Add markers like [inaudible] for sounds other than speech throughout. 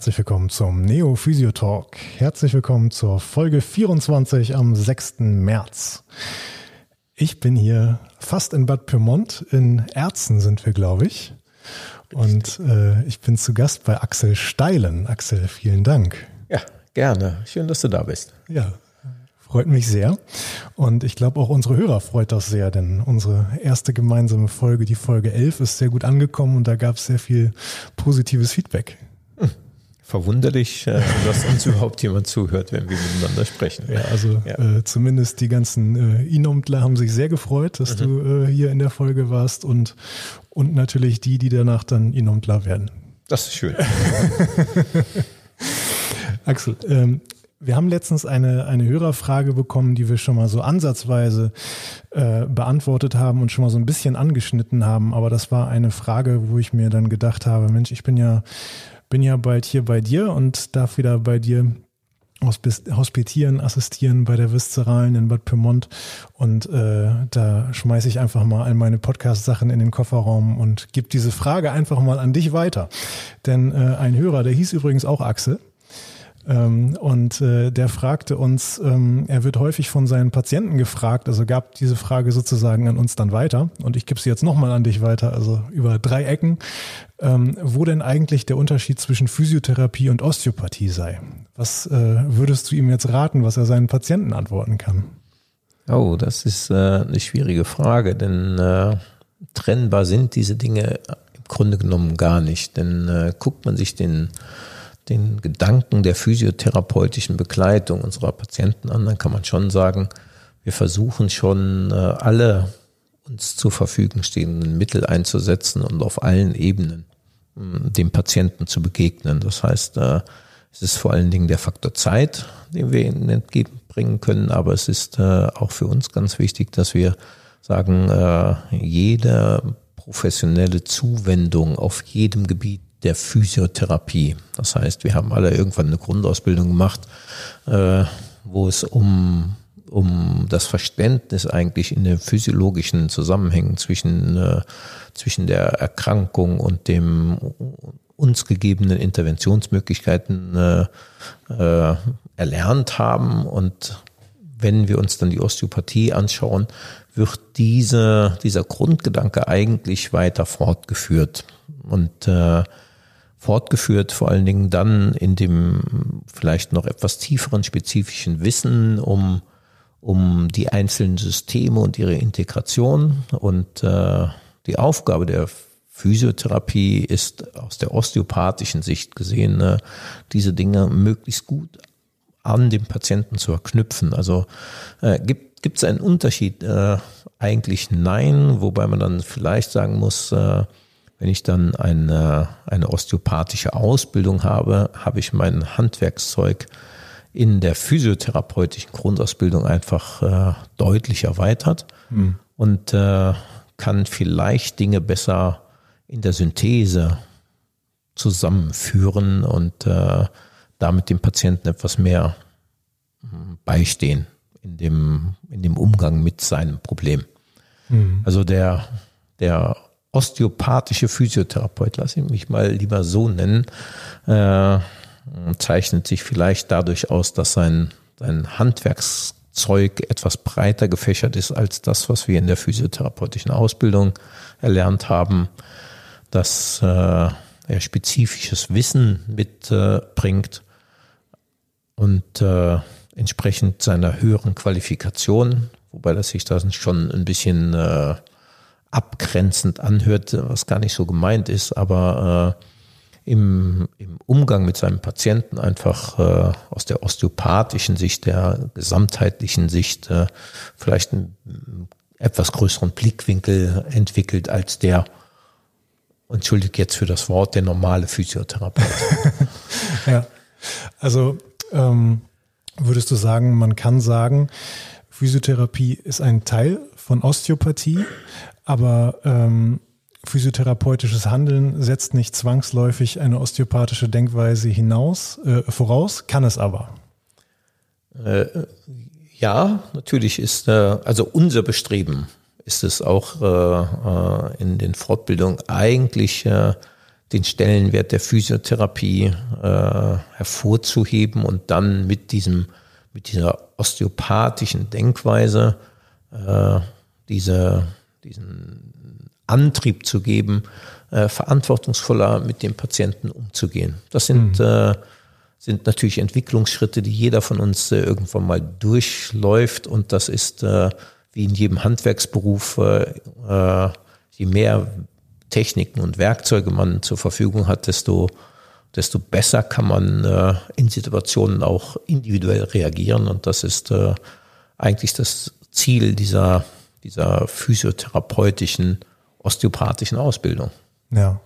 herzlich willkommen zum Neo Physio Talk. Herzlich willkommen zur Folge 24 am 6. März. Ich bin hier fast in Bad Pyrmont. In Erzen sind wir, glaube ich. Und äh, ich bin zu Gast bei Axel Steilen. Axel, vielen Dank. Ja, gerne. Schön, dass du da bist. Ja, freut mich sehr. Und ich glaube, auch unsere Hörer freut das sehr, denn unsere erste gemeinsame Folge, die Folge 11, ist sehr gut angekommen und da gab es sehr viel positives Feedback verwunderlich, äh, dass uns [laughs] überhaupt jemand zuhört, wenn wir miteinander sprechen. Ja, also ja. Äh, zumindest die ganzen äh, Inomtler haben sich sehr gefreut, dass mhm. du äh, hier in der Folge warst und, und natürlich die, die danach dann Inomtler werden. Das ist schön. [laughs] Axel, ähm, wir haben letztens eine, eine Hörerfrage bekommen, die wir schon mal so ansatzweise äh, beantwortet haben und schon mal so ein bisschen angeschnitten haben. Aber das war eine Frage, wo ich mir dann gedacht habe, Mensch, ich bin ja bin ja bald hier bei dir und darf wieder bei dir hospitieren, assistieren bei der Viszeralen in Bad Pyrmont und äh, da schmeiße ich einfach mal all meine Podcast-Sachen in den Kofferraum und gebe diese Frage einfach mal an dich weiter. Denn äh, ein Hörer, der hieß übrigens auch Axel, und äh, der fragte uns, ähm, er wird häufig von seinen Patienten gefragt, also gab diese Frage sozusagen an uns dann weiter und ich gebe sie jetzt nochmal an dich weiter, also über drei Ecken, ähm, wo denn eigentlich der Unterschied zwischen Physiotherapie und Osteopathie sei. Was äh, würdest du ihm jetzt raten, was er seinen Patienten antworten kann? Oh, das ist äh, eine schwierige Frage, denn äh, trennbar sind diese Dinge im Grunde genommen gar nicht. Denn äh, guckt man sich den den Gedanken der physiotherapeutischen Begleitung unserer Patienten an, dann kann man schon sagen, wir versuchen schon äh, alle uns zur Verfügung stehenden Mittel einzusetzen und auf allen Ebenen hm, dem Patienten zu begegnen. Das heißt, äh, es ist vor allen Dingen der Faktor Zeit, den wir ihnen entgegenbringen können, aber es ist äh, auch für uns ganz wichtig, dass wir sagen, jede professionelle Zuwendung auf jedem Gebiet der Physiotherapie. Das heißt, wir haben alle irgendwann eine Grundausbildung gemacht, äh, wo es um, um das Verständnis eigentlich in den physiologischen Zusammenhängen zwischen, äh, zwischen der Erkrankung und dem uns gegebenen Interventionsmöglichkeiten äh, äh, erlernt haben. Und wenn wir uns dann die Osteopathie anschauen, wird diese, dieser Grundgedanke eigentlich weiter fortgeführt. Und äh, fortgeführt, vor allen Dingen dann in dem vielleicht noch etwas tieferen spezifischen Wissen um, um die einzelnen Systeme und ihre Integration. Und äh, die Aufgabe der Physiotherapie ist aus der osteopathischen Sicht gesehen, äh, diese Dinge möglichst gut an den Patienten zu verknüpfen. Also äh, gibt gibt es einen Unterschied? Äh, eigentlich nein, wobei man dann vielleicht sagen muss, äh, wenn ich dann eine, eine osteopathische Ausbildung habe, habe ich mein Handwerkszeug in der physiotherapeutischen Grundausbildung einfach äh, deutlich erweitert mhm. und äh, kann vielleicht Dinge besser in der Synthese zusammenführen und äh, damit dem Patienten etwas mehr hm, beistehen in dem, in dem Umgang mit seinem Problem. Mhm. Also der, der osteopathische Physiotherapeut, lass ich mich mal lieber so nennen, äh, zeichnet sich vielleicht dadurch aus, dass sein, sein Handwerkszeug etwas breiter gefächert ist als das, was wir in der physiotherapeutischen Ausbildung erlernt haben, dass äh, er spezifisches Wissen mitbringt äh, und entsprechend seiner höheren Qualifikation, wobei das sich da schon ein bisschen äh, abgrenzend anhört, was gar nicht so gemeint ist, aber äh, im, im Umgang mit seinem Patienten einfach äh, aus der osteopathischen Sicht, der gesamtheitlichen Sicht äh, vielleicht einen etwas größeren Blickwinkel entwickelt als der, entschuldigt jetzt für das Wort, der normale Physiotherapeut. [laughs] ja, also ähm, würdest du sagen, man kann sagen, Physiotherapie ist ein Teil von Osteopathie, aber ähm, physiotherapeutisches Handeln setzt nicht zwangsläufig eine osteopathische Denkweise hinaus, äh, voraus, kann es aber. Äh, ja, natürlich ist, äh, also unser Bestreben ist es auch äh, äh in den Fortbildungen eigentlich äh, den Stellenwert der Physiotherapie äh, hervorzuheben und dann mit diesem mit dieser osteopathischen Denkweise äh, diese, diesen Antrieb zu geben, äh, verantwortungsvoller mit dem Patienten umzugehen. Das sind, mhm. äh, sind natürlich Entwicklungsschritte, die jeder von uns äh, irgendwann mal durchläuft und das ist äh, wie in jedem Handwerksberuf, äh, äh, je mehr Techniken und Werkzeuge man zur Verfügung hat, desto desto besser kann man äh, in Situationen auch individuell reagieren. Und das ist äh, eigentlich das Ziel dieser, dieser physiotherapeutischen, osteopathischen Ausbildung. Ja.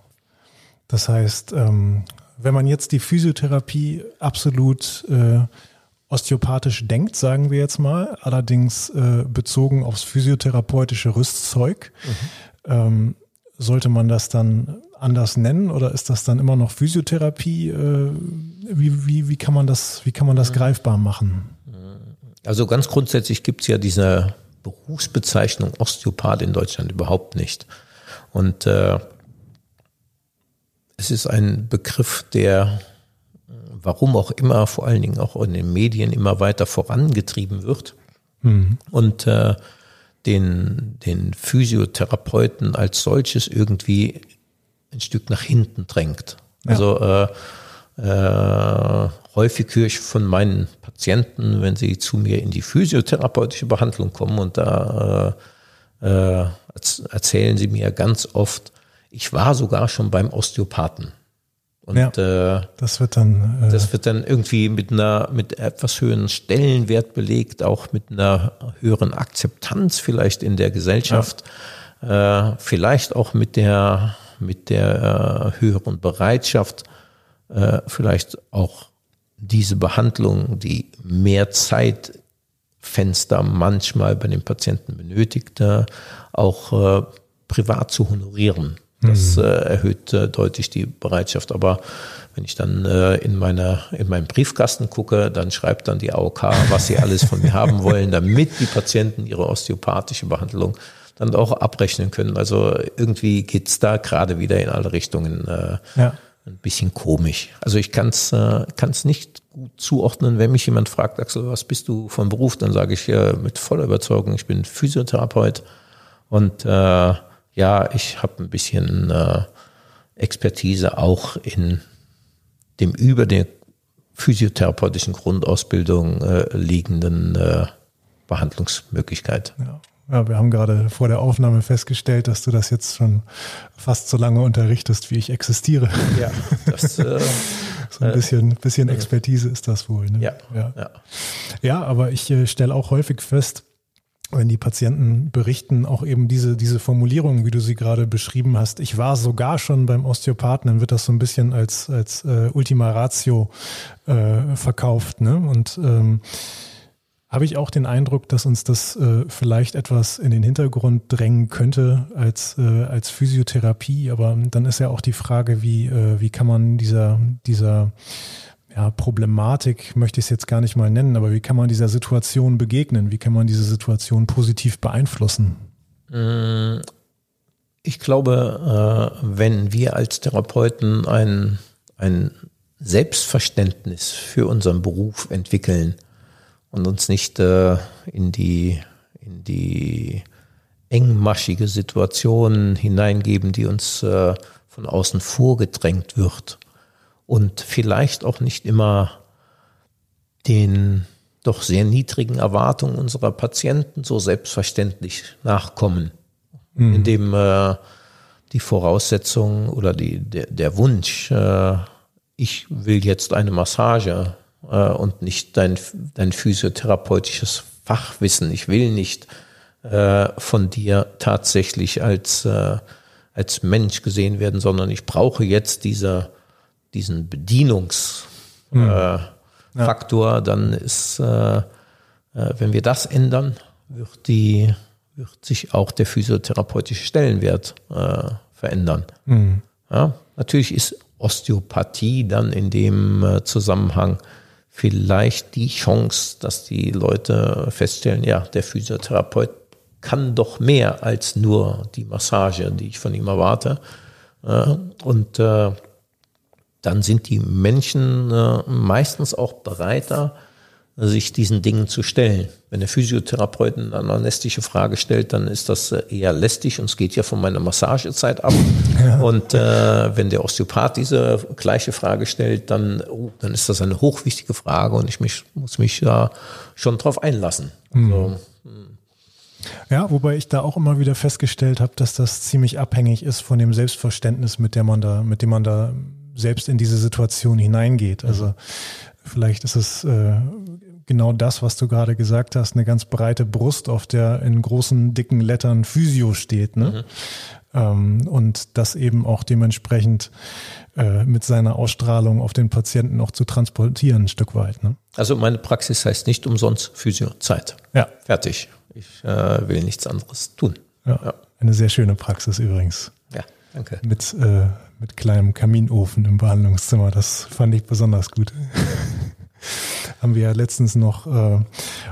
Das heißt, ähm, wenn man jetzt die Physiotherapie absolut äh, osteopathisch denkt, sagen wir jetzt mal, allerdings äh, bezogen aufs physiotherapeutische Rüstzeug, mhm. ähm, sollte man das dann anders nennen oder ist das dann immer noch Physiotherapie? Äh, wie, wie, wie kann man das, wie kann man das greifbar machen? Also ganz grundsätzlich gibt es ja diese Berufsbezeichnung Osteopath in Deutschland überhaupt nicht. Und äh, es ist ein Begriff, der warum auch immer, vor allen Dingen auch in den Medien immer weiter vorangetrieben wird. Mhm. Und äh, den, den Physiotherapeuten als solches irgendwie ein Stück nach hinten drängt. Ja. Also äh, äh, häufig höre ich von meinen Patienten, wenn sie zu mir in die physiotherapeutische Behandlung kommen und da äh, äh, erzählen sie mir ganz oft, ich war sogar schon beim Osteopathen. Und ja, äh, das wird dann äh, das wird dann irgendwie mit einer mit etwas höheren Stellenwert belegt, auch mit einer höheren Akzeptanz vielleicht in der Gesellschaft, ja. äh, vielleicht auch mit der mit der äh, höheren Bereitschaft, äh, vielleicht auch diese Behandlung, die mehr Zeitfenster manchmal bei den Patienten benötigt, äh, auch äh, privat zu honorieren. Das mhm. äh, erhöht äh, deutlich die Bereitschaft. Aber wenn ich dann äh, in meiner in meinem Briefkasten gucke, dann schreibt dann die AOK, was sie alles von mir haben wollen, damit die Patienten ihre osteopathische Behandlung dann auch abrechnen können. Also irgendwie geht's da gerade wieder in alle Richtungen äh, ja. Ein bisschen komisch. Also ich kann es äh, kann's nicht gut zuordnen, wenn mich jemand fragt, Axel, was bist du von Beruf? Dann sage ich äh, mit voller Überzeugung, ich bin Physiotherapeut und äh, ja, ich habe ein bisschen äh, Expertise auch in dem über der physiotherapeutischen Grundausbildung äh, liegenden äh, Behandlungsmöglichkeit. Ja. Ja, wir haben gerade vor der Aufnahme festgestellt, dass du das jetzt schon fast so lange unterrichtest, wie ich existiere. Ja, das, [laughs] äh, so ein bisschen, bisschen Expertise ist das wohl. Ne? Ja, ja. ja. ja aber ich äh, stelle auch häufig fest, wenn die Patienten berichten, auch eben diese, diese Formulierung, wie du sie gerade beschrieben hast, ich war sogar schon beim Osteopathen, dann wird das so ein bisschen als, als äh, Ultima Ratio äh, verkauft. Ne? Und ähm, habe ich auch den Eindruck, dass uns das äh, vielleicht etwas in den Hintergrund drängen könnte als, äh, als Physiotherapie. Aber dann ist ja auch die Frage, wie, äh, wie kann man dieser, dieser ja, Problematik, möchte ich es jetzt gar nicht mal nennen, aber wie kann man dieser Situation begegnen? Wie kann man diese Situation positiv beeinflussen? Mm, ich glaube, äh, wenn wir als Therapeuten ein, ein Selbstverständnis für unseren Beruf entwickeln, und uns nicht äh, in die, in die engmaschige Situation hineingeben, die uns äh, von außen vorgedrängt wird und vielleicht auch nicht immer den doch sehr niedrigen Erwartungen unserer Patienten so selbstverständlich nachkommen, mhm. indem äh, die Voraussetzung oder die, der, der Wunsch, äh, ich will jetzt eine Massage äh, und nicht dein, dein physiotherapeutisches Fachwissen. Ich will nicht äh, von dir tatsächlich als, äh, als Mensch gesehen werden, sondern ich brauche jetzt diese, diesen Bedienungsfaktor. Mhm. Äh, ja. Dann ist, äh, äh, wenn wir das ändern, wird die wird sich auch der physiotherapeutische Stellenwert äh, verändern. Mhm. Ja, natürlich ist Osteopathie dann in dem äh, Zusammenhang vielleicht die Chance, dass die Leute feststellen, ja, der Physiotherapeut kann doch mehr als nur die Massage, die ich von ihm erwarte. Äh, und äh, dann sind die Menschen äh, meistens auch bereiter, sich diesen Dingen zu stellen. Wenn der Physiotherapeut eine anamnestische Frage stellt, dann ist das äh, eher lästig und es geht ja von meiner Massagezeit ab. [laughs] Ja. Und äh, wenn der Osteopath diese gleiche Frage stellt, dann, oh, dann ist das eine hochwichtige Frage und ich mich, muss mich da schon drauf einlassen. Mhm. Also, ja, wobei ich da auch immer wieder festgestellt habe, dass das ziemlich abhängig ist von dem Selbstverständnis, mit dem man da, mit dem man da selbst in diese Situation hineingeht. Also vielleicht ist es äh, genau das, was du gerade gesagt hast, eine ganz breite Brust, auf der in großen, dicken Lettern Physio steht. Ne? Mhm. Ähm, und das eben auch dementsprechend äh, mit seiner Ausstrahlung auf den Patienten auch zu transportieren, ein Stück weit. Ne? Also meine Praxis heißt nicht umsonst Physio-Zeit. Ja. Fertig. Ich äh, will nichts anderes tun. Ja. ja. Eine sehr schöne Praxis übrigens. Ja, danke. Mit, äh, mit kleinem Kaminofen im Behandlungszimmer. Das fand ich besonders gut. [laughs] haben wir ja letztens noch, äh,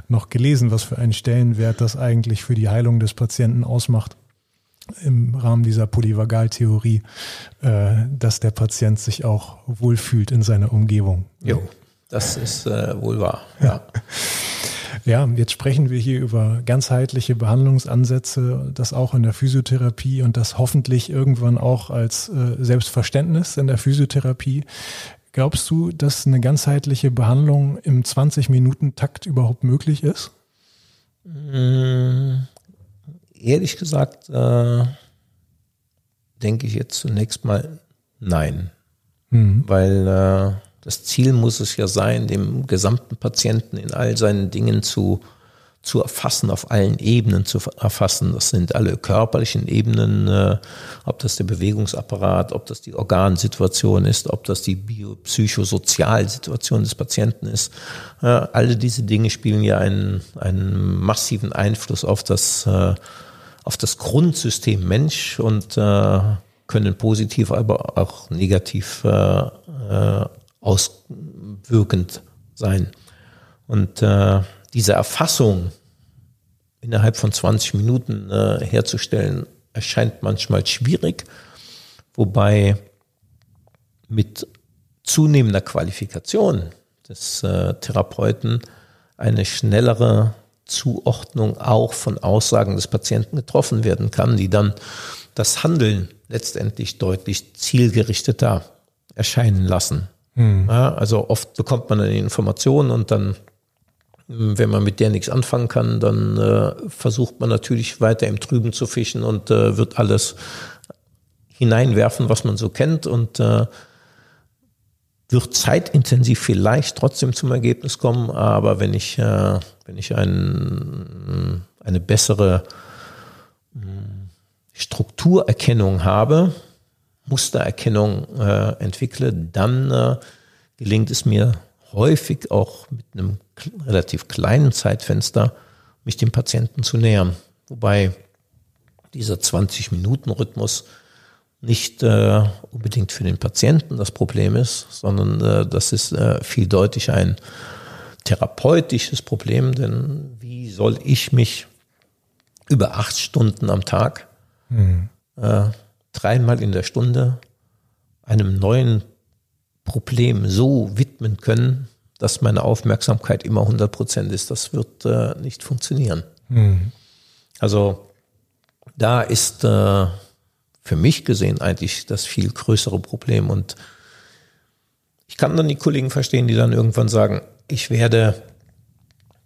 noch gelesen, was für einen Stellenwert das eigentlich für die Heilung des Patienten ausmacht im Rahmen dieser Polyvagaltheorie, äh, dass der Patient sich auch wohlfühlt in seiner Umgebung. Jo, das ist äh, wohl wahr. Ja. [laughs] Ja, jetzt sprechen wir hier über ganzheitliche Behandlungsansätze, das auch in der Physiotherapie und das hoffentlich irgendwann auch als äh, Selbstverständnis in der Physiotherapie. Glaubst du, dass eine ganzheitliche Behandlung im 20-Minuten-Takt überhaupt möglich ist? Mmh, ehrlich gesagt, äh, denke ich jetzt zunächst mal nein. Mhm. Weil äh, das Ziel muss es ja sein, dem gesamten Patienten in all seinen Dingen zu zu erfassen, auf allen Ebenen zu erfassen. Das sind alle körperlichen Ebenen, äh, ob das der Bewegungsapparat, ob das die Organsituation ist, ob das die biopsychosozialsituation des Patienten ist. Äh, alle diese Dinge spielen ja einen, einen massiven Einfluss auf das, äh, auf das Grundsystem Mensch und äh, können positiv, aber auch negativ äh, äh, auswirkend sein. Und diese Erfassung innerhalb von 20 Minuten äh, herzustellen, erscheint manchmal schwierig, wobei mit zunehmender Qualifikation des äh, Therapeuten eine schnellere Zuordnung auch von Aussagen des Patienten getroffen werden kann, die dann das Handeln letztendlich deutlich zielgerichteter erscheinen lassen. Hm. Ja, also oft bekommt man eine Information und dann wenn man mit der nichts anfangen kann, dann äh, versucht man natürlich weiter im Trüben zu fischen und äh, wird alles hineinwerfen, was man so kennt und äh, wird zeitintensiv vielleicht trotzdem zum Ergebnis kommen, aber wenn ich, äh, wenn ich ein, eine bessere hm, Strukturerkennung habe, Mustererkennung äh, entwickle, dann äh, gelingt es mir häufig auch mit einem relativ kleinen Zeitfenster mich dem Patienten zu nähern. Wobei dieser 20-Minuten-Rhythmus nicht äh, unbedingt für den Patienten das Problem ist, sondern äh, das ist äh, viel deutlich ein therapeutisches Problem, denn wie soll ich mich über acht Stunden am Tag mhm. äh, dreimal in der Stunde einem neuen Problem so widmen können, dass meine Aufmerksamkeit immer 100 Prozent ist. Das wird äh, nicht funktionieren. Mhm. Also da ist äh, für mich gesehen eigentlich das viel größere Problem. Und ich kann dann die Kollegen verstehen, die dann irgendwann sagen, ich werde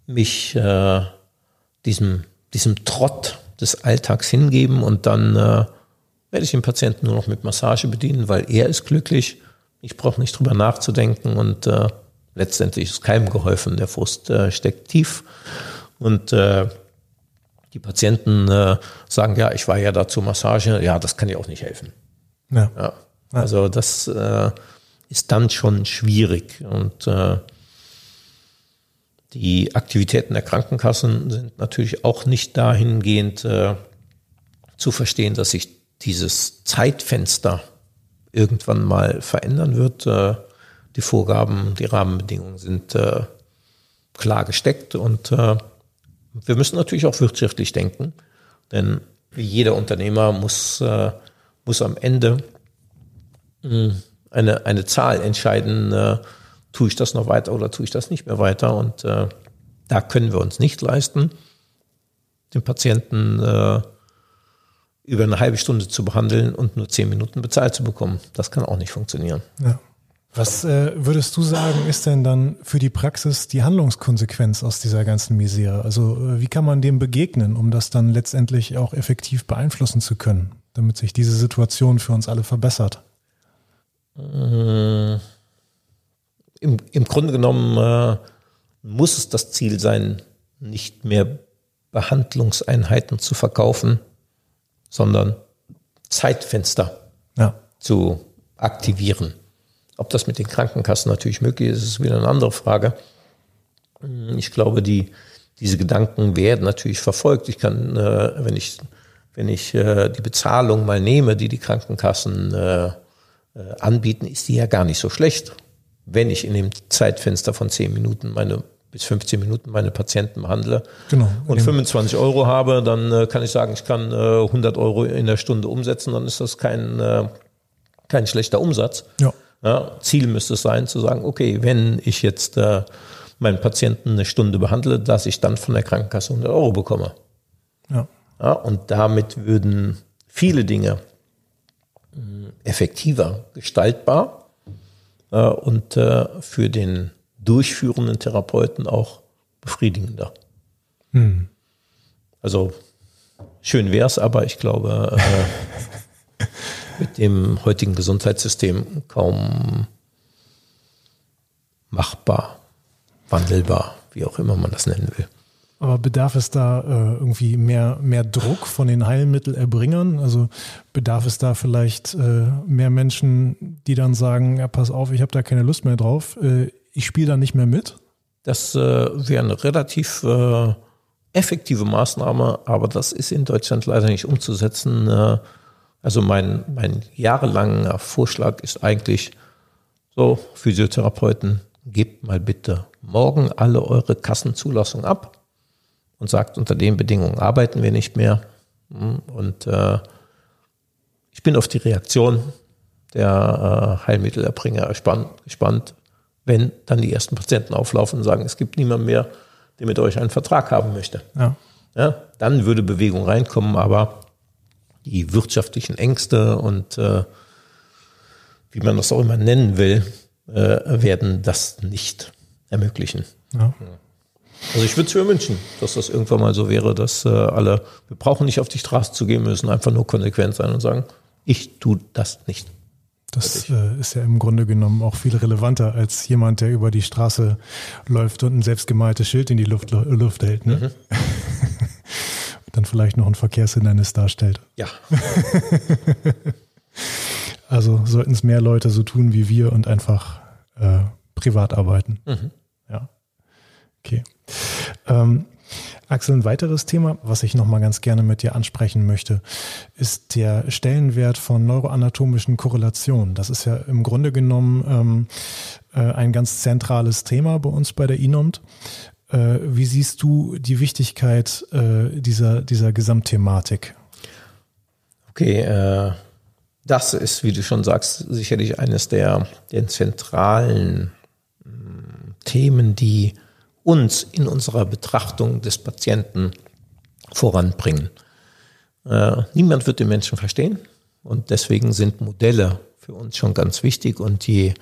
mich äh, diesem, diesem Trott des Alltags hingeben und dann äh, werde ich den Patienten nur noch mit Massage bedienen, weil er ist glücklich. Ich brauche nicht drüber nachzudenken und äh, letztendlich ist keinem geholfen. Der Frust äh, steckt tief und äh, die Patienten äh, sagen, ja, ich war ja da zur Massage, ja, das kann ja auch nicht helfen. Ja. ja. Also das äh, ist dann schon schwierig und äh, die Aktivitäten der Krankenkassen sind natürlich auch nicht dahingehend äh, zu verstehen, dass sich dieses Zeitfenster irgendwann mal verändern wird. Äh, die Vorgaben, die Rahmenbedingungen sind äh, klar gesteckt und äh, wir müssen natürlich auch wirtschaftlich denken, denn jeder Unternehmer muss, äh, muss am Ende mh, hm, eine, eine Zahl entscheiden, äh, tue ich das noch weiter oder tue ich das nicht mehr weiter. Und äh, da können wir uns nicht leisten, den Patienten äh, über eine halbe Stunde zu behandeln und nur zehn Minuten bezahlt zu bekommen. Das kann auch nicht funktionieren. Ja. Was äh, würdest du sagen, ist denn dann für die Praxis die Handlungskonsequenz aus dieser ganzen Misere? Also äh, wie kann man dem begegnen, um das dann letztendlich auch effektiv beeinflussen zu können, damit sich diese Situation für uns alle verbessert? Äh, im, Im Grunde genommen äh, muss es das Ziel sein, nicht mehr Behandlungseinheiten zu verkaufen, sondern Zeitfenster ja. zu aktivieren. Ob das mit den Krankenkassen natürlich möglich ist, ist wieder eine andere Frage. Ich glaube, die, diese Gedanken werden natürlich verfolgt. Ich kann, äh, wenn ich, wenn ich äh, die Bezahlung mal nehme, die die Krankenkassen äh, äh anbieten, ist die ja gar nicht so schlecht. Wenn ich in dem Zeitfenster von zehn Minuten meine bis 15 Minuten meine Patienten behandle genau, und 25 Euro habe, dann äh, kann ich sagen, ich kann äh, 100 Euro in der Stunde umsetzen, dann ist das kein, äh, kein schlechter Umsatz. Ja. Ja, Ziel müsste es sein, zu sagen, okay, wenn ich jetzt äh, meinen Patienten eine Stunde behandle, dass ich dann von der Krankenkasse 100 Euro bekomme. Ja. ja und damit würden viele Dinge äh, effektiver gestaltbar äh, und äh, für den durchführenden Therapeuten auch befriedigender. Hm. Also schön wäre es, aber ich glaube, äh, [laughs] mit dem heutigen Gesundheitssystem kaum machbar, wandelbar, wie auch immer man das nennen will. Aber bedarf es da äh, irgendwie mehr, mehr Druck von den Heilmittelerbringern? Also bedarf es da vielleicht äh, mehr Menschen, die dann sagen, ja, pass auf, ich habe da keine Lust mehr drauf, äh, ich spiele da nicht mehr mit? Das äh, wäre eine relativ äh, effektive Maßnahme, aber das ist in Deutschland leider nicht umzusetzen. Also mein, mein jahrelanger Vorschlag ist eigentlich so, Physiotherapeuten, gebt mal bitte morgen alle eure Kassenzulassung ab und sagt, unter den Bedingungen arbeiten wir nicht mehr. Hm, und äh, ich bin auf die Reaktion der äh, Heilmittelerbringer gespannt, gespannt, wenn dann die ersten Patienten auflaufen und sagen, es gibt niemand mehr, der mit euch einen Vertrag haben möchte. Ja. ja dann würde Bewegung reinkommen, aber die wirtschaftlichen Ängste und äh, wie man das auch immer nennen will, äh, werden das nicht ermöglichen. Ja. Also ich würde es mir wünschen, dass das irgendwann mal so wäre, dass äh, alle, wir brauchen nicht auf die Straße zu gehen, müssen einfach nur konsequent sein und sagen, ich tue das nicht. Das äh, ist ja im Grunde genommen auch viel relevanter als jemand, der über die Straße läuft und ein selbstgemaltes Schild in die Luft, Luft hält. Ne? Mhm. [laughs] dann vielleicht noch ein Verkehrshindernis darstellt. Ja. [laughs] also sollten es mehr Leute so tun wie wir und einfach äh, privat arbeiten. Mhm. Ja. Okay. Ähm, Axel, ein weiteres Thema, was ich nochmal ganz gerne mit dir ansprechen möchte, ist der Stellenwert von neuroanatomischen Korrelationen. Das ist ja im Grunde genommen ähm, äh, ein ganz zentrales Thema bei uns bei der INOMT. Äh, wie siehst du die Wichtigkeit äh, dieser, dieser Gesamtthematik? Okay, äh, das ist, wie du schon sagst, sicherlich eines der, der zentralen mh, hm, Themen, die uns in unserer Betrachtung des Patienten voranbringen. Äh, niemand wird den Menschen verstehen und deswegen sind Modelle für uns schon ganz wichtig und je,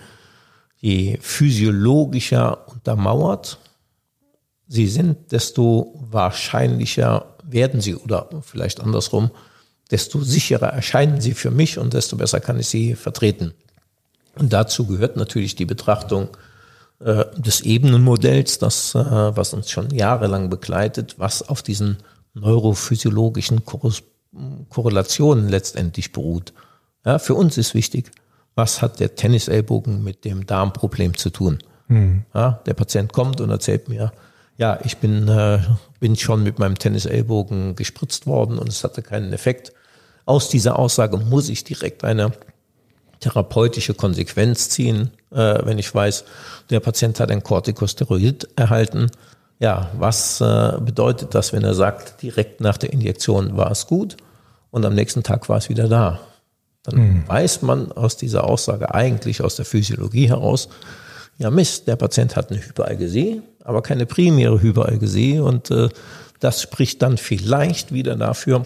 je physiologischer untermauert sie sind, desto wahrscheinlicher werden sie oder vielleicht andersrum, desto sicherer erscheinen sie für mich und desto besser kann ich sie vertreten. Und dazu gehört natürlich die Betrachtung äh, des Ebenenmodells, das, äh, was uns schon jahrelang begleitet, was auf diesen neurophysiologischen Korrelationen letztendlich beruht. Ja, für uns ist wichtig, was hat der Tennisellbogen mit dem Darmproblem zu tun? Mhm. Ja, der Patient kommt und erzählt mir, ja, ich bin, äh, bin schon mit meinem Tennisellbogen gespritzt worden und es hatte keinen Effekt. Aus dieser Aussage muss ich direkt eine therapeutische Konsequenz ziehen, äh, wenn ich weiß, der Patient hat ein Corticosteroid erhalten. Ja, was äh, bedeutet das, wenn er sagt, direkt nach der Injektion war es gut und am nächsten Tag war es wieder da? Dann mhm. weiß man aus dieser Aussage eigentlich aus der Physiologie heraus, ja Mist, der Patient hat eine Hyperalgesie, aber keine primäre Hyperalgesie und äh, das spricht dann vielleicht wieder dafür,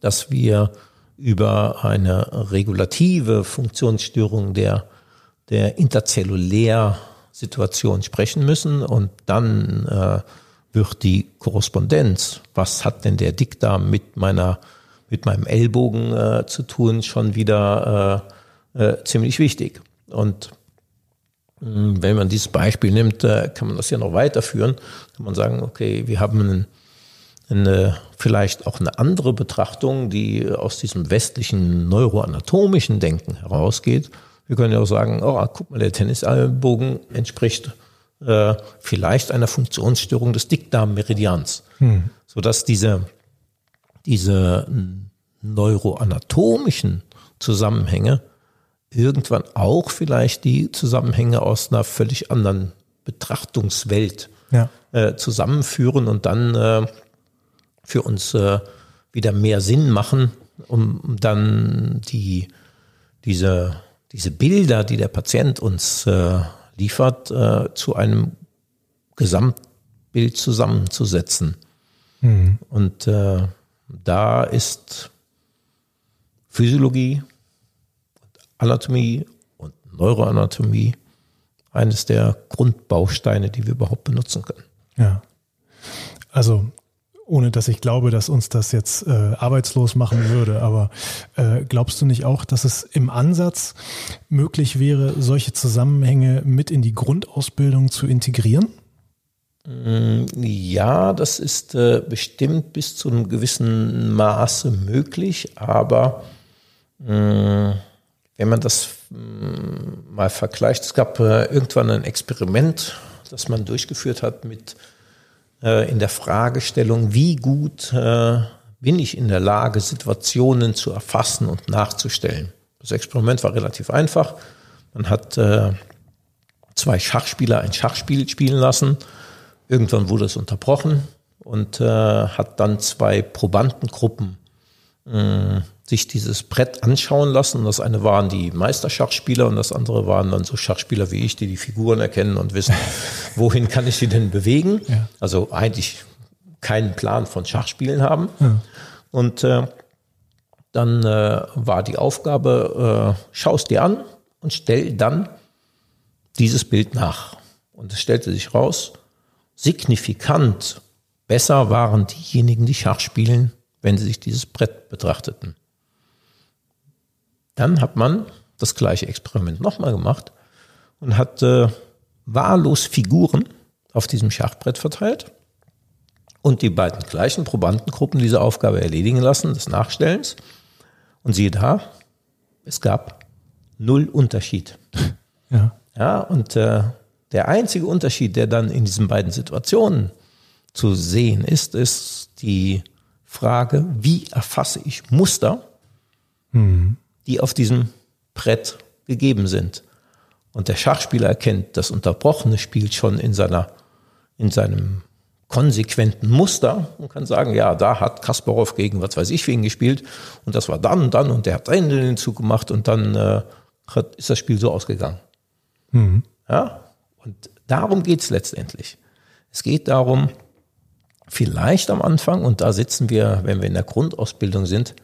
dass wir über eine regulative Funktionsstörung der, der Interzellulärsituation sprechen müssen und dann äh, wird die Korrespondenz, was hat denn der Dickdarm mit meiner mit meinem Ellbogen äh, zu tun, schon wieder äh, äh, ziemlich wichtig. Und wenn man dieses Beispiel nimmt, äh, kann man das ja noch weiterführen. Kann man sagen, okay, wir haben einen, eine, vielleicht auch eine andere Betrachtung, die aus diesem westlichen neuroanatomischen Denken herausgeht. Wir können ja auch sagen, oh, guck mal, der Tennisellbogen entspricht äh, vielleicht einer Funktionsstörung des Dickdarmmeridians, hm. sodass diese diese neuroanatomischen Zusammenhänge irgendwann auch vielleicht die Zusammenhänge aus einer völlig anderen Betrachtungswelt ja. äh, zusammenführen und dann äh, für uns äh, wieder mehr Sinn machen, um dann die, diese, diese Bilder, die der Patient uns äh, liefert, äh, zu einem Gesamtbild zusammenzusetzen. Mhm. Und äh, da ist Physiologie, Anatomie und Neuroanatomie eines der Grundbausteine, die wir überhaupt benutzen können. Ja. Also ohne dass ich glaube, dass uns das jetzt äh, arbeitslos machen würde. Aber äh, glaubst du nicht auch, dass es im Ansatz möglich wäre, solche Zusammenhänge mit in die Grundausbildung zu integrieren? Mm, ja, das ist äh, bestimmt bis zu einem gewissen Maße möglich, aber äh, wenn man das äh, mal vergleicht, es gab äh, irgendwann ein Experiment, das man durchgeführt hat mit äh, in der Fragestellung, wie gut äh, bin ich in der Lage, Situationen zu erfassen und nachzustellen. Das Experiment war relativ einfach. Man hat zwei Schachspieler ein Schachspiel spielen lassen Irgendwann wurde es unterbrochen und äh, hat dann zwei Probandengruppen äh, sich dieses Brett anschauen lassen. Das eine waren die Meisterschachspieler und das andere waren dann so Schachspieler wie ich, die die Figuren erkennen und wissen, [laughs] wohin kann ich sie denn bewegen. Ja. Also eigentlich keinen Plan von Schachspielen haben. Ja. Und äh, dann äh, war die Aufgabe, äh, schaust dir an und stell dann dieses Bild nach. Und es stellte sich raus, signifikant besser waren diejenigen, die Schach spielen, wenn sie sich dieses Brett betrachteten. Dann hat man das gleiche Experiment nochmal gemacht und hat äh, wahllos Figuren auf diesem Schachbrett verteilt und die beiden gleichen Probandengruppen diese Aufgabe erledigen lassen, des Nachstellens. Und siehe da, es gab null Unterschied. [laughs] Ja. Ja, und äh, der einzige Unterschied, der dann in diesen beiden Situationen zu sehen ist, ist die Frage, wie erfasse ich Muster, mhm. Die auf diesem Brett gegeben sind. Und der Schachspieler erkennt das unterbrochene Spiel schon in seiner, in seinem konsequenten Muster und kann sagen, ja, da hat Kasparov gegen was weiß ich wen gespielt und das war dann und dann und der hat Ende hinzugemacht und dann äh, hat, ist das Spiel so ausgegangen. Mhm. Ja, und darum geht es letztendlich. Es geht darum, vielleicht am Anfang, und da sitzen wir, wenn wir in der Grundausbildung sind,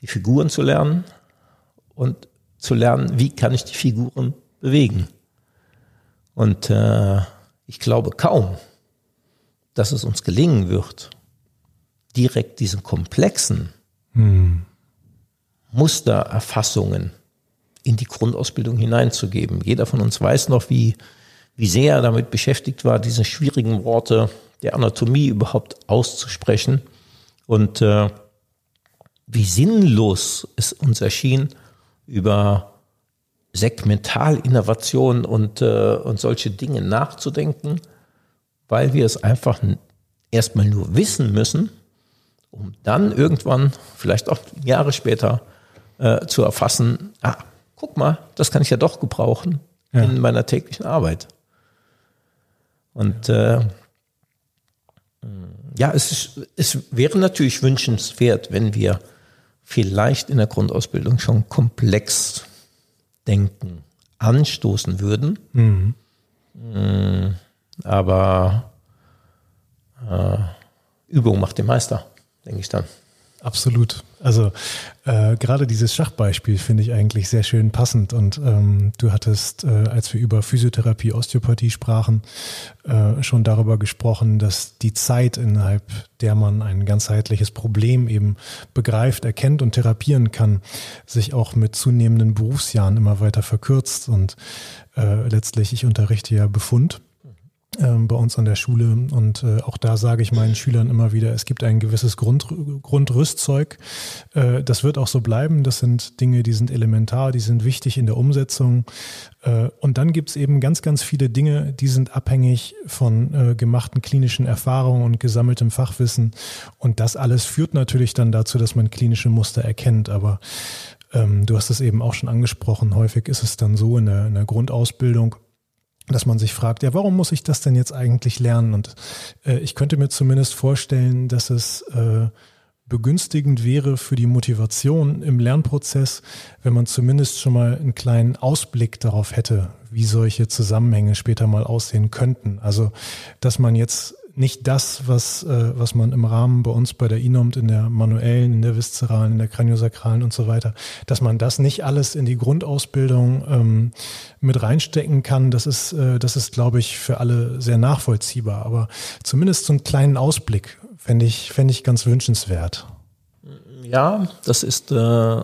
die Figuren zu lernen und zu lernen, wie kann ich die Figuren bewegen. Und äh, ich glaube kaum, dass es uns gelingen wird, direkt diese komplexen hm. Mustererfassungen in die Grundausbildung hineinzugeben. Jeder von uns weiß noch, wie wie sehr er damit beschäftigt war, diese schwierigen Worte der Anatomie überhaupt auszusprechen und äh, wie sinnlos es uns erschien, über Segmentalinnovation und, äh, und solche Dinge nachzudenken, weil wir es einfach erstmal nur wissen müssen, um dann irgendwann, vielleicht auch Jahre später, äh, zu erfassen, ah, guck mal, das kann ich ja doch gebrauchen ja. in meiner täglichen Arbeit. Und äh, ja, es, ist, es wäre natürlich wünschenswert, wenn wir vielleicht in der Grundausbildung schon komplex denken anstoßen würden. Mhm. Aber äh, Übung macht den Meister, denke ich dann. Absolut. Also äh, gerade dieses Schachbeispiel finde ich eigentlich sehr schön passend. Und ähm, du hattest, äh, als wir über Physiotherapie, Osteopathie sprachen, äh, schon darüber gesprochen, dass die Zeit, innerhalb der man ein ganzheitliches Problem eben begreift, erkennt und therapieren kann, sich auch mit zunehmenden Berufsjahren immer weiter verkürzt. Und äh, letztlich, ich unterrichte ja Befund bei uns an der Schule. Und äh, auch da sage ich meinen Schülern immer wieder, es gibt ein gewisses Grund, Grundrüstzeug. Äh, das wird auch so bleiben. Das sind Dinge, die sind elementar, die sind wichtig in der Umsetzung. Äh, und dann gibt es eben ganz, ganz viele Dinge, die sind abhängig von äh, gemachten klinischen Erfahrungen und gesammeltem Fachwissen. Und das alles führt natürlich dann dazu, dass man klinische Muster erkennt. Aber ähm, du hast es eben auch schon angesprochen. Häufig ist es dann so in der, in der Grundausbildung, dass man sich fragt, ja, warum muss ich das denn jetzt eigentlich lernen? Und äh, ich könnte mir zumindest vorstellen, dass es äh, begünstigend wäre für die Motivation im Lernprozess, wenn man zumindest schon mal einen kleinen Ausblick darauf hätte, wie solche Zusammenhänge später mal aussehen könnten. Also, dass man jetzt nicht das, was, äh, was man im Rahmen bei uns bei der INOMT in der manuellen, in der viszeralen, in der kraniosakralen und so weiter, dass man das nicht alles in die Grundausbildung ähm, mit reinstecken kann, das ist, äh, das ist, glaube ich, für alle sehr nachvollziehbar. Aber zumindest so einen kleinen Ausblick fände ich, fände ich ganz wünschenswert. Ja, das ist äh,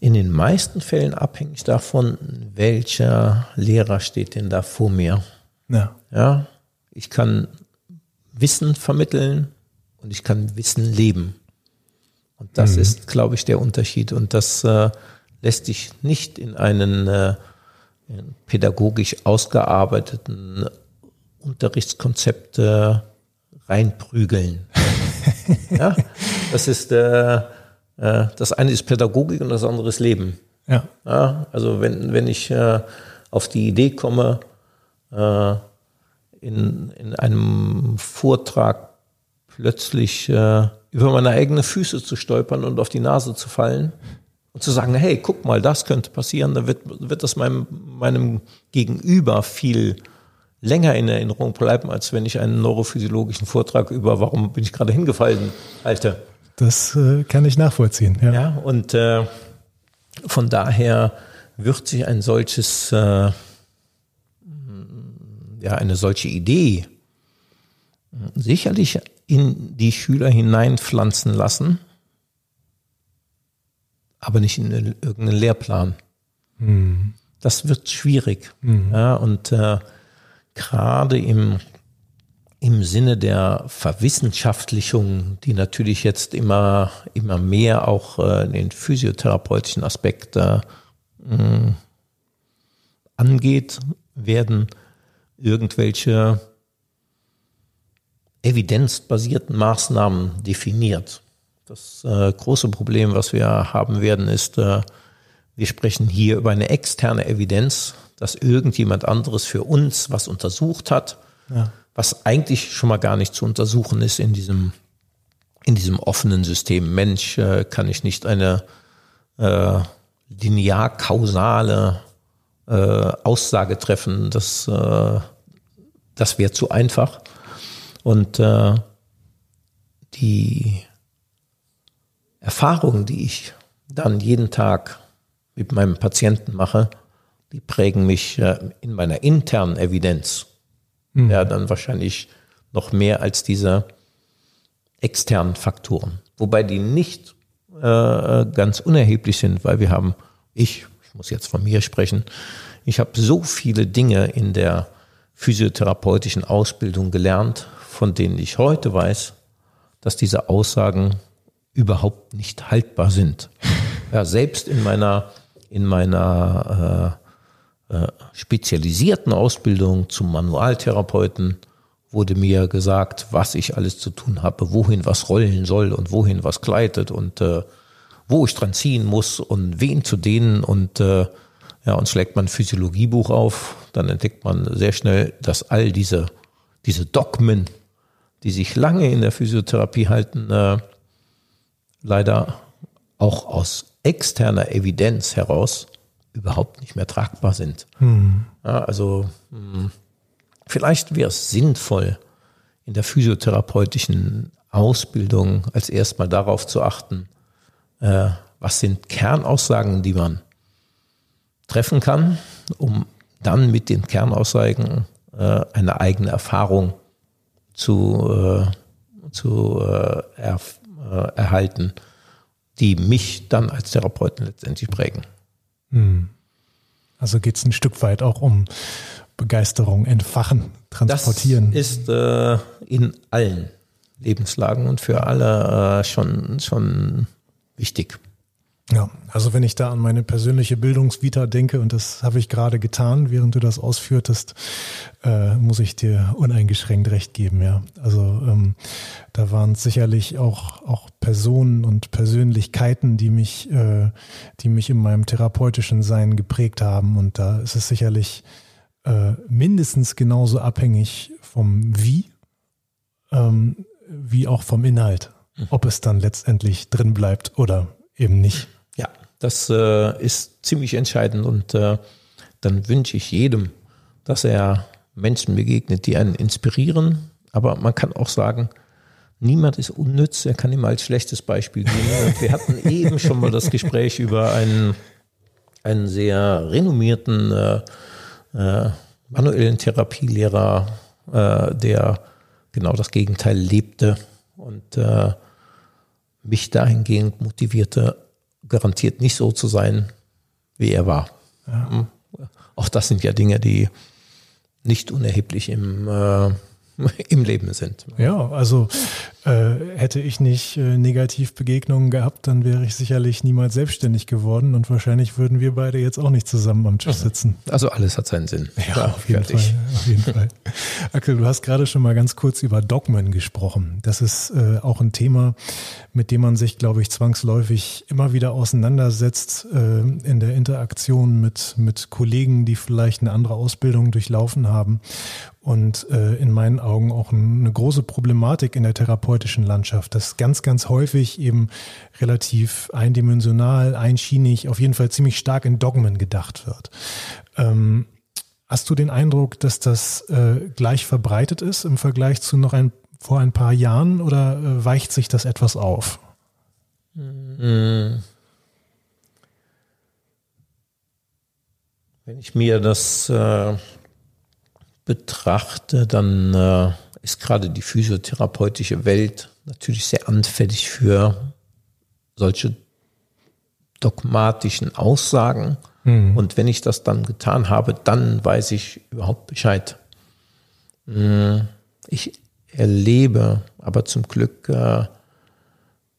in den meisten Fällen abhängig davon, welcher Lehrer steht denn da vor mir. Ja. ja. Ich kann Wissen vermitteln und ich kann Wissen leben. Und das mhm. ist, glaube ich, der Unterschied. Und das äh, lässt sich nicht in einen äh, pädagogisch ausgearbeiteten Unterrichtskonzept äh, reinprügeln. [laughs] ja, das ist äh, äh, das eine ist Pädagogik und das andere ist Leben. Ja. ja also wenn wenn ich äh, auf die Idee komme, äh, in, in einem Vortrag plötzlich äh, über meine eigenen Füße zu stolpern und auf die Nase zu fallen und zu sagen, hey, guck mal, das könnte passieren, dann wird, wird das meinem, meinem Gegenüber viel länger in Erinnerung bleiben, als wenn ich einen neurophysiologischen Vortrag über warum bin ich gerade hingefallen halte. Das äh, kann ich nachvollziehen. Ja, ja und äh, von daher wird sich ein solches äh, ja eine solche Idee sicherlich in die Schüler hineinpflanzen lassen, aber nicht in irgendeinen Lehrplan. Mhm. Das wird schwierig. Mhm. Ja, und äh, gerade im, im Sinne der Verwissenschaftlichung, die natürlich jetzt immer, immer mehr auch äh, den physiotherapeutischen Aspekt äh, angeht, werden irgendwelche evidenzbasierten Maßnahmen definiert. Das äh, große Problem, was wir haben werden, ist, äh, wir sprechen hier über eine externe Evidenz, dass irgendjemand anderes für uns was untersucht hat, ja. was eigentlich schon mal gar nicht zu untersuchen ist in diesem, in diesem offenen System. Mensch, äh, kann ich nicht eine äh, linear-kausale äh, Aussage treffen, das, äh, das wäre zu einfach. Und äh, die Erfahrungen, die ich dann jeden Tag mit meinem Patienten mache, die prägen mich äh, in meiner internen Evidenz. Mhm. Ja, dann wahrscheinlich noch mehr als diese externen Faktoren. Wobei die nicht äh, ganz unerheblich sind, weil wir haben, ich ich muss jetzt von mir sprechen, ich habe so viele Dinge in der physiotherapeutischen Ausbildung gelernt, von denen ich heute weiß, dass diese Aussagen überhaupt nicht haltbar sind. [laughs] Ja, selbst in meiner, in meiner äh, äh, spezialisierten Ausbildung zum Manualtherapeuten wurde mir gesagt, was ich alles zu tun habe, wohin was rollen soll und wohin was gleitet und äh, wo ich dran ziehen muss und wen zu denen und äh, ja, und schlägt man ein Physiologiebuch auf, dann entdeckt man sehr schnell, dass all diese, diese Dogmen, die sich lange in der Physiotherapie halten, äh, leider auch aus externer Evidenz heraus überhaupt nicht mehr tragbar sind. Hm. Ja, also hm, vielleicht wäre es sinnvoll, in der physiotherapeutischen Ausbildung als erstmal darauf zu achten, äh, was sind Kernaussagen, die man treffen kann, um dann mit den Kernaussagen äh, eine eigene Erfahrung zu, äh, zu äh, er, äh, erhalten, die mich dann als Therapeuten letztendlich prägen. Hm. Also geht es ein Stück weit auch um Begeisterung, entfachen, transportieren. Das ist äh, in allen Lebenslagen und für alle äh, schon, schon wichtig. Ja, also wenn ich da an meine persönliche Bildungsvita denke, und das habe ich gerade getan, während du das ausführtest, äh, muss ich dir uneingeschränkt recht geben, ja. Also ähm, da waren sicherlich auch, auch Personen und Persönlichkeiten, die mich, äh, die mich in meinem therapeutischen Sein geprägt haben. Und da ist es sicherlich äh, mindestens genauso abhängig vom Wie, ähm, wie auch vom Inhalt. Ob es dann letztendlich drin bleibt oder eben nicht. Ja, das äh, ist ziemlich entscheidend und äh, dann wünsche ich jedem, dass er Menschen begegnet, die einen inspirieren. Aber man kann auch sagen, niemand ist unnütz. Er kann immer als schlechtes Beispiel gehen. Wir hatten [laughs] eben schon mal das Gespräch über einen, einen sehr renommierten äh, äh, manuellen Therapielehrer, äh, der genau das Gegenteil lebte und äh, mich dahingehend motivierte, garantiert nicht so zu sein, wie er war. Ja. Hm? Auch das sind ja Dinge, die nicht unerheblich im äh, [laughs] im Leben sind. Ja, also äh, hätte ich nicht äh, Negativbegegnungen gehabt, dann wäre ich sicherlich niemals selbstständig geworden und wahrscheinlich würden wir beide jetzt auch nicht zusammen am Tisch sitzen. Also alles hat seinen Sinn. Ja, ja auf, jeden Fall, auf jeden Fall. [laughs] Axel, du hast gerade schon mal ganz kurz über Dogmen gesprochen. Das ist äh, auch ein Thema, mit dem man sich, glaube ich, zwangsläufig immer wieder auseinandersetzt äh, in der Interaktion mit, mit Kollegen, die vielleicht eine andere Ausbildung durchlaufen haben und äh, in meinen Augen auch eine große Problematik in der therapeutischen Landschaft, dass ganz, ganz häufig eben relativ eindimensional, einschienig, auf jeden Fall ziemlich stark in Dogmen gedacht wird. Ähm, hast du den Eindruck, dass das äh, gleich verbreitet ist im Vergleich zu noch ein, vor ein paar Jahren oder äh, weicht sich das etwas auf? Wenn ich mir das äh, betrachte, dann äh, ist gerade die physiotherapeutische Welt natürlich sehr anfällig für solche dogmatischen Aussagen. Mhm. Und wenn ich das dann getan habe, dann weiß ich überhaupt Bescheid. Hm, ich erlebe aber zum Glück äh,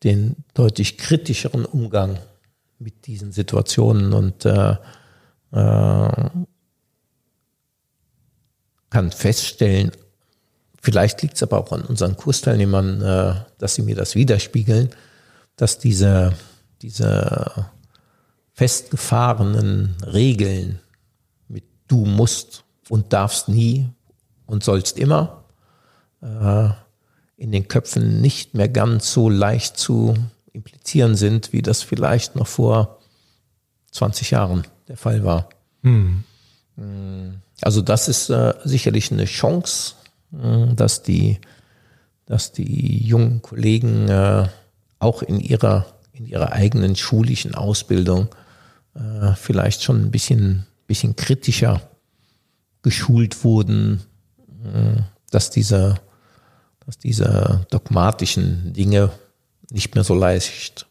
den deutlich kritischeren Umgang mit diesen Situationen und äh, äh, kann feststellen, vielleicht liegt es aber auch an unseren Kursteilnehmern, äh, dass sie mir das widerspiegeln, dass diese, diese festgefahrenen Regeln mit du musst und darfst nie und sollst immer äh, in den Köpfen nicht mehr ganz so leicht zu implizieren sind, wie das vielleicht noch vor 20 Jahren der Fall war. Hm. Also das ist äh, sicherlich eine Chance, äh, dass die, dass die jungen Kollegen äh, auch in ihrer, in ihrer eigenen schulischen Ausbildung äh, vielleicht schon ein bisschen, bisschen kritischer geschult wurden, äh, dass diese, dass diese dogmatischen Dinge nicht mehr so leicht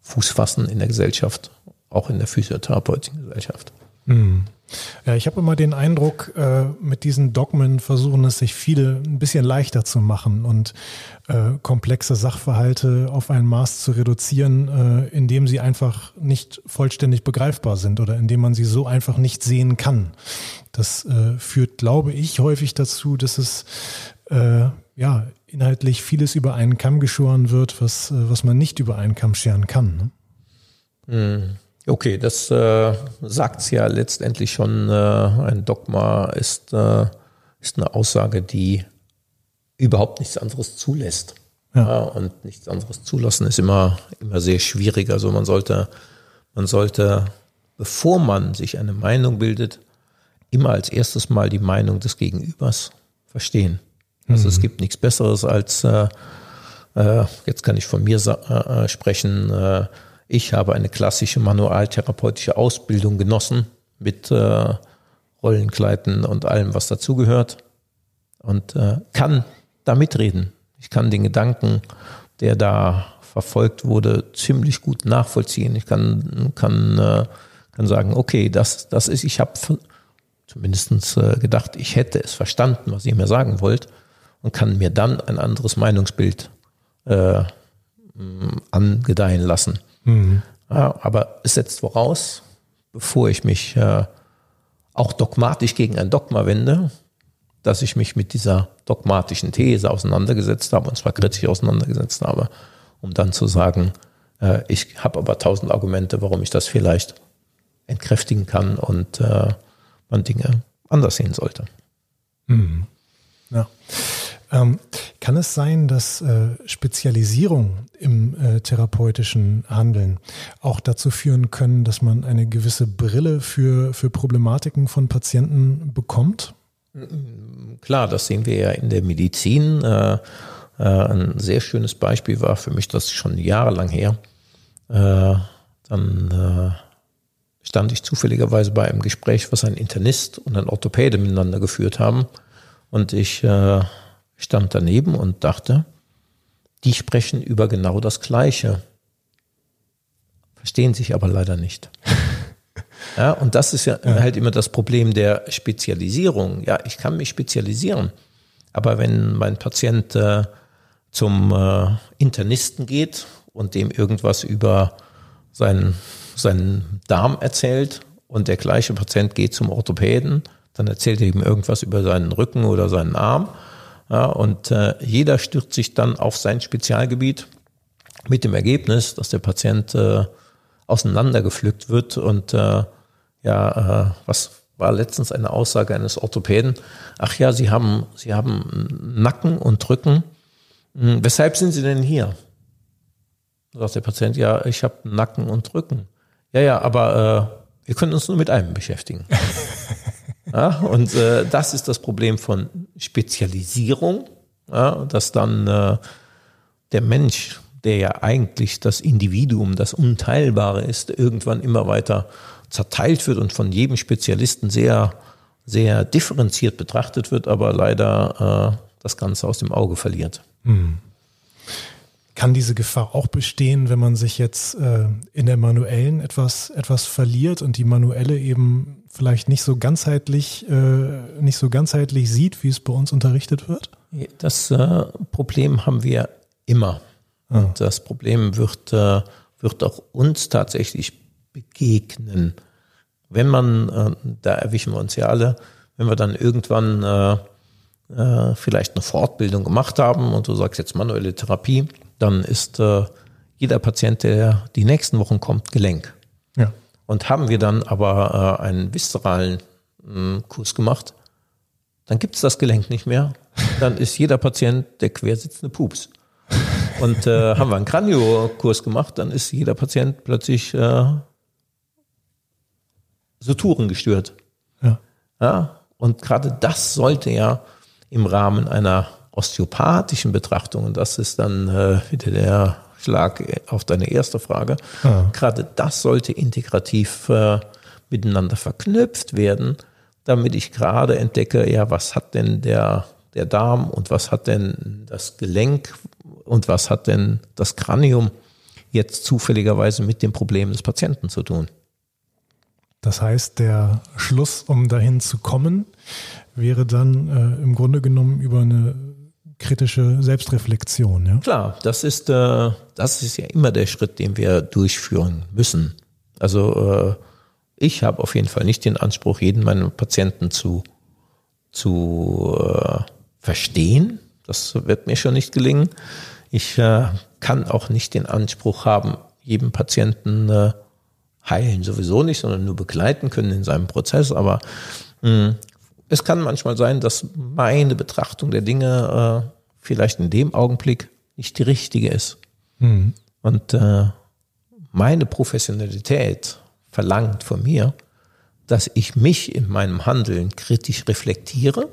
Fuß fassen in der Gesellschaft, auch in der physiotherapeutischen Gesellschaft. Mhm. Ja, ich habe immer den Eindruck, äh, mit diesen Dogmen versuchen es sich viele ein bisschen leichter zu machen und äh, komplexe Sachverhalte auf ein Maß zu reduzieren, äh, indem sie einfach nicht vollständig begreifbar sind oder indem man sie so einfach nicht sehen kann. Das äh, führt, glaube ich, häufig dazu, dass es äh, ja inhaltlich vieles über einen Kamm geschoren wird, was, äh, was man nicht über einen Kamm scheren kann. Ne? Mhm. Okay, das äh, sagt es ja letztendlich schon. Äh, ein Dogma ist, äh, ist eine Aussage, die überhaupt nichts anderes zulässt. Ja. und nichts anderes zulassen ist immer, immer sehr schwierig. Also man sollte, man sollte, bevor man sich eine Meinung bildet, immer als erstes mal die Meinung des Gegenübers verstehen. Also mhm. es gibt nichts Besseres als, äh, äh, jetzt kann ich von mir äh, äh, sprechen, äh, ich habe eine klassische manualtherapeutische Ausbildung genossen mit äh, Rollenkleiden und allem, was dazugehört und äh, kann da mitreden. Ich kann den Gedanken, der da verfolgt wurde, ziemlich gut nachvollziehen. Ich kann, kann, äh, kann sagen, okay, das, das ist, ich habe zumindest äh, gedacht, ich hätte es verstanden, was ihr mir sagen wollt und kann mir dann ein anderes Meinungsbild äh, angedeihen lassen. Mhm. Ja, aber es setzt voraus, bevor ich mich äh, auch dogmatisch gegen ein Dogma wende, dass ich mich mit dieser dogmatischen These auseinandergesetzt habe, und zwar kritisch auseinandergesetzt habe, um dann zu sagen, äh, ich habe aber tausend Argumente, warum ich das vielleicht entkräftigen kann und äh, man Dinge anders sehen sollte. Mhm. Ja. Ähm, kann es sein, dass äh, Spezialisierung im äh, therapeutischen Handeln auch dazu führen können, dass man eine gewisse Brille für, für Problematiken von Patienten bekommt? Klar, das sehen wir ja in der Medizin. Äh, äh, ein sehr schönes Beispiel war für mich, das schon jahrelang her. Äh, dann stand ich zufälligerweise bei einem Gespräch, was ein Internist und ein Orthopäde miteinander geführt haben. Und ich stand daneben und dachte, die sprechen über genau das Gleiche, verstehen sich aber leider nicht. [laughs] Ja, und das ist ja, ja, halt immer das Problem der Spezialisierung. Ja, ich kann mich spezialisieren, aber wenn mein Patient äh, zum äh, Internisten geht und dem irgendwas über seinen, seinen Darm erzählt und der gleiche Patient geht zum Orthopäden, dann erzählt er ihm irgendwas über seinen Rücken oder seinen Arm. Ja, und äh, jeder stürzt sich dann auf sein Spezialgebiet mit dem Ergebnis, dass der Patient äh, auseinandergepflückt wird und äh, ja, äh, was war letztens eine Aussage eines Orthopäden? Ach ja, Sie haben, Sie haben Nacken und Rücken. Hm, weshalb sind Sie denn hier? Sagt der Patient, ja, ich habe Nacken und Rücken. Ja, ja, aber äh, wir können uns nur mit einem beschäftigen. [laughs] ja, und äh, das ist das Problem von Spezialisierung, ja, dass dann äh, der Mensch, der ja eigentlich das Individuum, das Unteilbare ist, irgendwann immer weiter zerteilt wird und von jedem Spezialisten sehr, sehr differenziert betrachtet wird, aber leider äh, das Ganze aus dem Auge verliert. Hm. Kann diese Gefahr auch bestehen, wenn man sich jetzt äh, in der manuellen etwas, etwas verliert und die manuelle eben vielleicht nicht so ganzheitlich, äh, nicht so ganzheitlich sieht, wie es bei uns unterrichtet wird? Das äh, Problem haben wir immer. Ah. Und das Problem wird, äh, wird auch uns tatsächlich begegnen. Wenn man, äh, da erwischen wir uns ja alle, wenn wir dann irgendwann äh, äh, vielleicht eine Fortbildung gemacht haben und du sagst jetzt manuelle Therapie, dann ist äh, jeder Patient, der die nächsten Wochen kommt, Gelenk. Und haben wir dann aber äh, einen viszeralen äh, Kurs gemacht, dann gibt es das Gelenk nicht mehr. Dann ist jeder Patient der quersitzende Pups. Und äh, [laughs] haben wir einen Kranio-Kurs gemacht, dann ist jeder Patient plötzlich äh, Suturen gestört. Ja. ja. Und gerade das sollte ja im Rahmen einer osteopathischen Betrachtung, und das ist dann äh, wieder der Schlag auf deine erste Frage, ja. gerade das sollte integrativ äh, miteinander verknüpft werden, damit ich gerade entdecke, ja, was hat denn der, der Darm und was hat denn das Gelenk und was hat denn das Kranium jetzt zufälligerweise mit dem Problem des Patienten zu tun. Das heißt, der Schluss, um dahin zu kommen, wäre dann äh, im Grunde genommen über eine kritische Selbstreflexion. Ja? Klar, das ist, äh, das ist ja immer der Schritt, den wir durchführen müssen. Also äh, ich habe auf jeden Fall nicht den Anspruch, jeden meiner Patienten zu, zu äh, verstehen. Das wird mir schon nicht gelingen. Ich äh, kann auch nicht den Anspruch haben, jedem Patienten äh, heilen sowieso nicht, sondern nur begleiten können in seinem Prozess. Aber mh, es kann manchmal sein, dass meine Betrachtung der Dinge äh, vielleicht in dem Augenblick nicht die richtige ist. Mhm. Und äh, meine Professionalität verlangt von mir, dass ich mich in meinem Handeln kritisch reflektiere,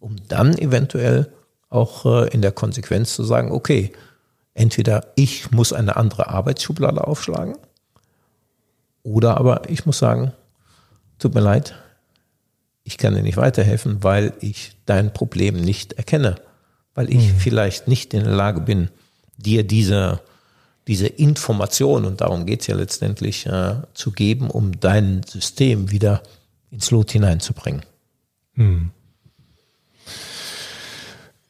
um dann eventuell auch äh, in der Konsequenz zu sagen, okay, entweder ich muss eine andere Arbeitsschublade aufschlagen oder aber ich muss sagen, tut mir leid, ich kann dir nicht weiterhelfen, weil ich dein Problem nicht erkenne, weil ich mhm. vielleicht nicht in der Lage bin, dir diese, diese Information, und darum geht's ja letztendlich, äh, zu geben, um dein System wieder ins Lot hineinzubringen. Mhm.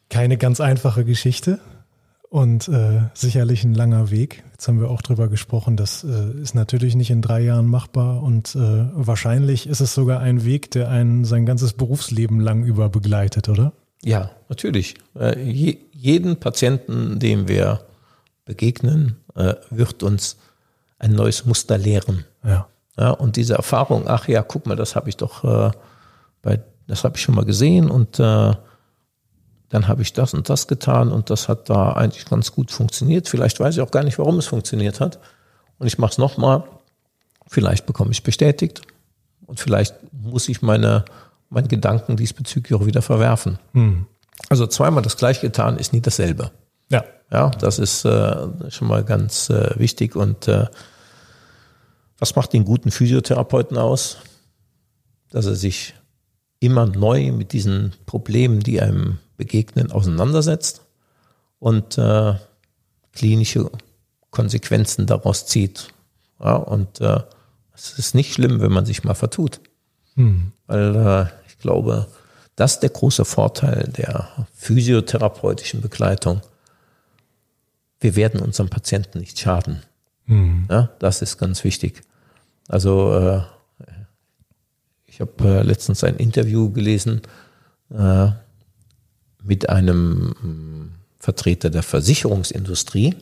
Keine ganz einfache Geschichte und äh, sicherlich ein langer Weg. Jetzt haben wir auch drüber gesprochen, das äh, ist natürlich nicht in drei Jahren machbar und äh, wahrscheinlich ist es sogar ein Weg, der einen sein ganzes Berufsleben lang über begleitet, oder? Ja, natürlich. Äh, je, jeden Patienten, dem wir begegnen, äh, wird uns ein neues Muster lehren. Ja. ja. Und diese Erfahrung, ach ja, guck mal, das habe ich doch äh, bei, das habe ich schon mal gesehen und dann habe ich das und das getan und das hat da eigentlich ganz gut funktioniert. Vielleicht weiß ich auch gar nicht, warum es funktioniert hat. Und ich mache es nochmal. Vielleicht bekomme ich bestätigt und vielleicht muss ich meine, meine Gedanken diesbezüglich auch wieder verwerfen. Hm. Also zweimal das gleiche getan ist nie dasselbe. Ja. Ja, das ist äh, schon mal ganz äh, wichtig. Und äh, was macht den guten Physiotherapeuten aus? Dass er sich immer neu mit diesen Problemen, die einem begegnen, auseinandersetzt und äh, klinische Konsequenzen daraus zieht. Ja, und äh, es ist nicht schlimm, wenn man sich mal vertut. Hm. Weil äh, ich glaube, das ist der große Vorteil der physiotherapeutischen Begleitung. Wir werden unserem Patienten nicht schaden. Hm. Ja, das ist ganz wichtig. Also äh, ich habe äh, letztens ein Interview gelesen, äh, mit einem hm, Vertreter der Versicherungsindustrie,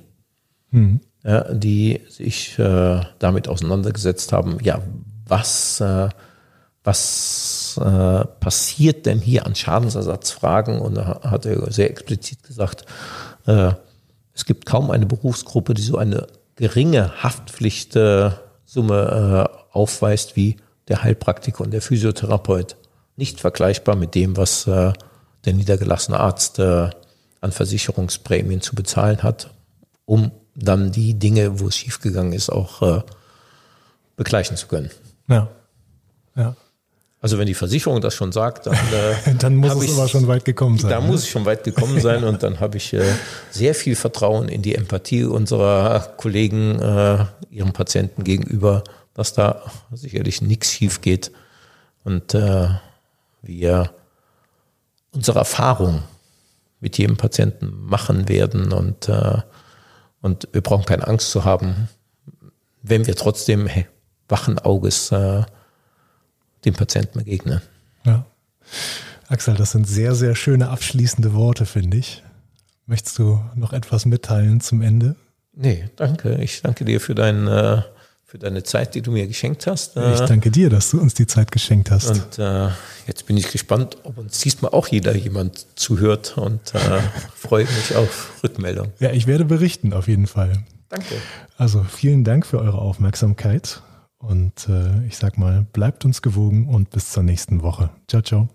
mhm. ja, die sich äh, damit auseinandergesetzt haben, ja, was, äh, was äh, passiert denn hier an Schadensersatzfragen? Und da hat er sehr explizit gesagt, äh, es gibt kaum eine Berufsgruppe, die so eine geringe Haftpflichtsumme äh, aufweist wie der Heilpraktiker und der Physiotherapeut. Nicht vergleichbar mit dem, was äh, der niedergelassene Arzt äh, an Versicherungsprämien zu bezahlen hat, um dann die Dinge, wo es schiefgegangen ist, auch äh, begleichen zu können. Ja. Ja. Also wenn die Versicherung das schon sagt, dann, äh, [laughs] dann muss es ich, aber schon weit gekommen sein. Da ne? muss es schon weit gekommen sein und dann habe ich äh, sehr viel Vertrauen in die Empathie unserer Kollegen äh, ihrem Patienten gegenüber, dass da sicherlich nichts schief geht und äh, wir unsere Erfahrung mit jedem Patienten machen werden und, äh, und wir brauchen keine Angst zu haben, wenn wir trotzdem hey, wachen Auges äh, dem Patienten begegnen. Ja. Axel, das sind sehr, sehr schöne abschließende Worte, finde ich. Möchtest du noch etwas mitteilen zum Ende? Nee, danke. Ich danke dir für deinen äh, für deine Zeit, die du mir geschenkt hast. Ich danke dir, dass du uns die Zeit geschenkt hast. Und äh, jetzt bin ich gespannt, ob uns diesmal auch jeder jemand zuhört und äh, [laughs] freue mich auf Rückmeldung. Ja, ich werde berichten auf jeden Fall. Danke. Also vielen Dank für eure Aufmerksamkeit und äh, ich sag mal, bleibt uns gewogen und bis zur nächsten Woche. Ciao, ciao.